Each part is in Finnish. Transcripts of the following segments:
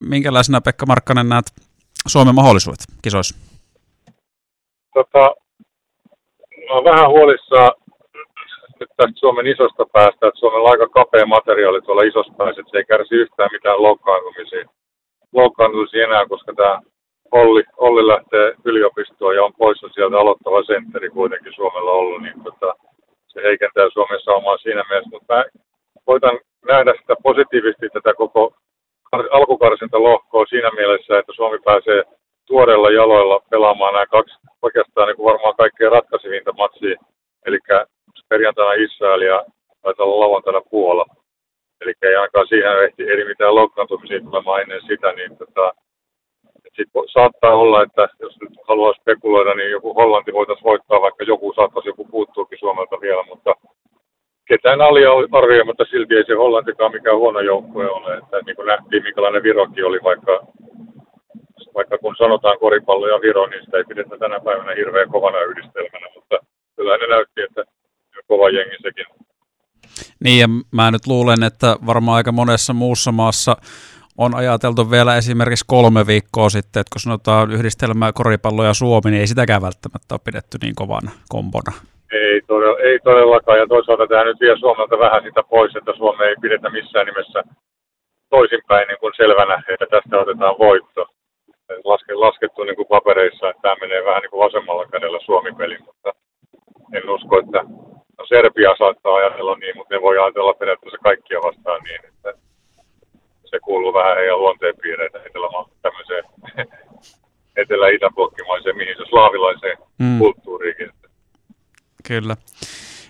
minkälaisena Pekka Markkanen näet Suomen mahdollisuudet kisoissa? Tota, mä vähän huolissaan nyt tästä Suomen isosta päästä, että Suomella on aika kapea materiaali tuolla isossa päässä, että se ei kärsi yhtään mitään loukkaantumisia, loukkaantumisia enää, koska tämä Olli, Olli lähtee yliopistoon ja on poissa sieltä aloittava sentteri kuitenkin Suomella ollut, niin tota, se heikentää Suomen saumaa siinä mielessä, mutta mä koitan nähdä sitä positiivisesti tätä koko alkukarsinta lohkoa siinä mielessä, että Suomi pääsee tuoreilla jaloilla pelaamaan nämä kaksi oikeastaan niin kuin varmaan kaikkein ratkaisivinta matsia, eli perjantaina Israel ja taitaa olla lauantaina Puola. Eli ei ainakaan siihen ehti eri mitään loukkaantumisia tulemaan ennen sitä, niin tota, sitten saattaa olla, että jos nyt haluaa spekuloida, niin joku Hollanti voitaisiin voittaa, vaikka joku saattaisi joku puuttuukin Suomelta vielä, mutta ketään aliarvioimatta silti ei se Hollantikaan mikään huono joukkue ole. Että niin kuin nähtiin, minkälainen Virokin oli, vaikka, vaikka kun sanotaan koripallo ja Viro, niin sitä ei pidetä tänä päivänä hirveän kovana yhdistelmänä, mutta kyllä ne näytti, että kova jengi sekin. Niin, ja mä nyt luulen, että varmaan aika monessa muussa maassa on ajateltu vielä esimerkiksi kolme viikkoa sitten, että kun sanotaan yhdistelmää koripallo ja Suomi, niin ei sitäkään välttämättä ole pidetty niin kovana kombona. Ei, todella, ei todellakaan, ja toisaalta tämä nyt vie Suomelta vähän sitä pois, että Suomi ei pidetä missään nimessä toisinpäin niin kuin selvänä, että tästä otetaan voitto. Laske, laskettu niin kuin papereissa, että tämä menee vähän niin kuin vasemmalla kädellä Suomi-peli, mutta en usko, että no Serbia saattaa ajatella niin, mutta ne voi ajatella periaatteessa kaikkia vastaan niin, että se kuuluu vähän heidän luonteenpiireitä etelä tämmöiseen etelä-itäblokkimaiseen, mihin se slaavilaiseen mm. kulttuuriinkin. Kyllä.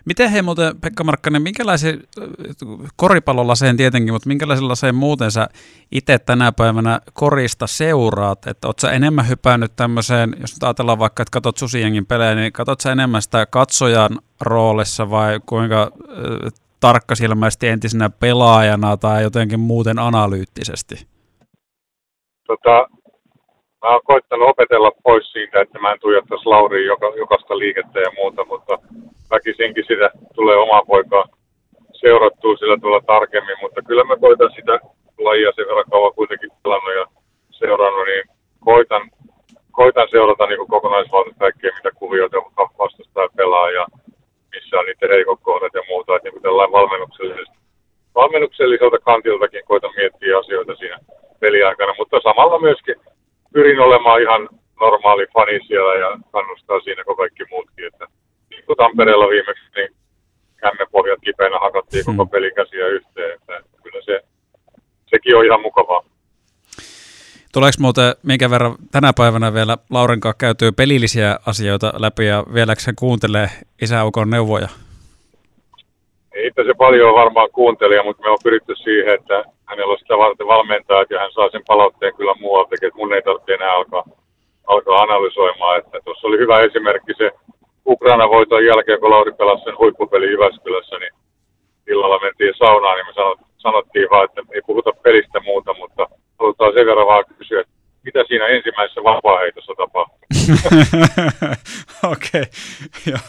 Miten he muuten, Pekka Markkanen, minkälaisen, koripallolaseen tietenkin, mutta minkälaisella laseen muuten sä itse tänä päivänä korista seuraat? Että oot sä enemmän hypännyt tämmöiseen, jos nyt ajatellaan vaikka, että katsot Susijengin pelejä, niin katsot sä enemmän sitä katsojan roolissa vai kuinka tarkkasilmäisesti entisenä pelaajana tai jotenkin muuten analyyttisesti? Tota, mä oon koittanut opetella pois siitä, että mä en tuijottaisi Lauriin joka, jokaista liikettä ja muuta, mutta väkisinkin sitä tulee omaa poikaa seurattua sillä tuolla tarkemmin, mutta kyllä mä koitan sitä lajia sen verran kauan kuitenkin pelannut ja seurannut, niin koitan, koitan seurata niin kokonaisvaltaisesti kaikkea, mitä kuvioita vastustaa pelaa ja missä on niiden heikot kohdat ja muuta, että niin tällainen valmennuksellisesta valmennukselliselta kantiltakin koitan miettiä asioita siinä peliaikana, mutta samalla myöskin pyrin olemaan ihan normaali fani siellä ja kannustaa siinä kuin kaikki muutkin. Että, niin kuin Tampereella viimeksi, niin kämmepohjat kipeänä hakattiin hmm. koko pelikäsiä yhteen. Että kyllä se, sekin on ihan mukavaa. Tuleeko muuten minkä verran tänä päivänä vielä Lauren kanssa käytyy pelillisiä asioita läpi ja vieläkö se kuuntelee isäukon neuvoja? Itse se paljon varmaan kuuntelija, mutta me on pyritty siihen, että hänellä on sitä varten valmentajat ja hän saa sen palautteen kyllä muualta, että mun ei tarvitse enää alkaa, alkaa analysoimaan. Että tuossa oli hyvä esimerkki se Ukraina voiton jälkeen, kun Lauri pelasi sen huippupeli Jyväskylässä, niin illalla mentiin saunaan, niin me sanottiin vaan, että ei puhuta pelistä muuta, mutta halutaan sen verran vaan kysyä, että mitä siinä ensimmäisessä vapaa-heitossa tapahtuu. Okei, okay.